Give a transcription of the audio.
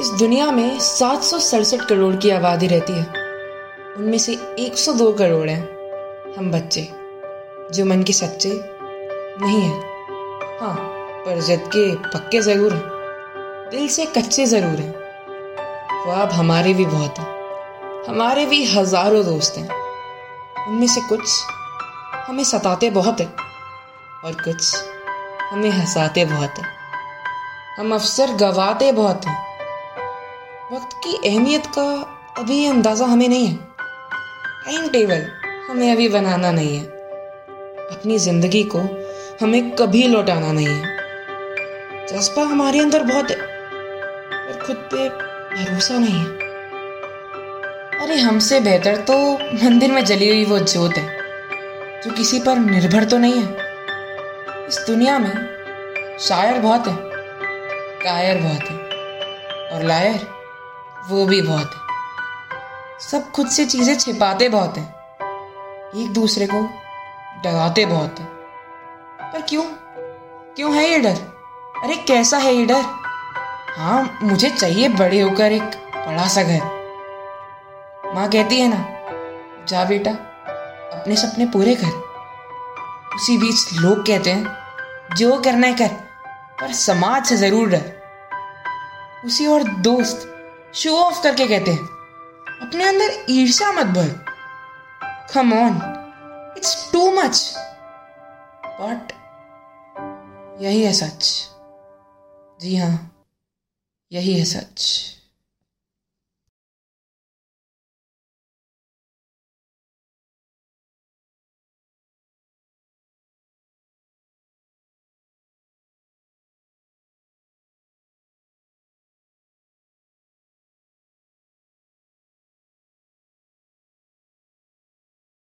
इस दुनिया में सात सौ सड़सठ करोड़ की आबादी रहती है। उनमें से 102 करोड़ हैं हम बच्चे, जो मन के सच्चे नहीं हैं। हाँ पर जद के पक्के ज़रूर हैं, दिल से कच्चे ज़रूर हैं। ख्वाब हमारे भी बहुत हैं, हमारे भी हज़ारों दोस्त हैं। उनमें से कुछ हमें सताते बहुत हैं, और कुछ हमें हंसाते बहुत हैं। हम अफसर गवाते बहुत हैं। वक्त की अहमियत का अभी अंदाज़ा हमें नहीं है। टाइम टेबल हमें अभी बनाना नहीं है। अपनी ज़िंदगी को हमें कभी लौटाना नहीं है। जज्बा हमारे अंदर बहुत है, पर खुद पे भरोसा नहीं है। अरे, हमसे बेहतर तो मंदिर में जली हुई वो जोत है, जो किसी पर निर्भर तो नहीं है। इस दुनिया में शायर बहुत है, कायर बहुत है, और लायर वो भी बहुत है। सब खुद से चीज़ें छिपाते बहुत हैं। एक दूसरे को डराते बहुत हैं। पर क्यों? क्यों है ये डर? अरे कैसा है ये डर? हाँ मुझे चाहिए बड़े होकर एक बड़ा सा घर। माँ कहती है ना, जा बेटा, अपने सपने पूरे कर। उसी बीच लोग कहते हैं, जो करना है कर, पर समाज से ज़रूर डर। उसी और दोस्त शो ऑफ़ करके कहते हैं। अपने अंदर ईर्षा मत भर come on it's too much but यही है सच। जी हाँ यही है सच।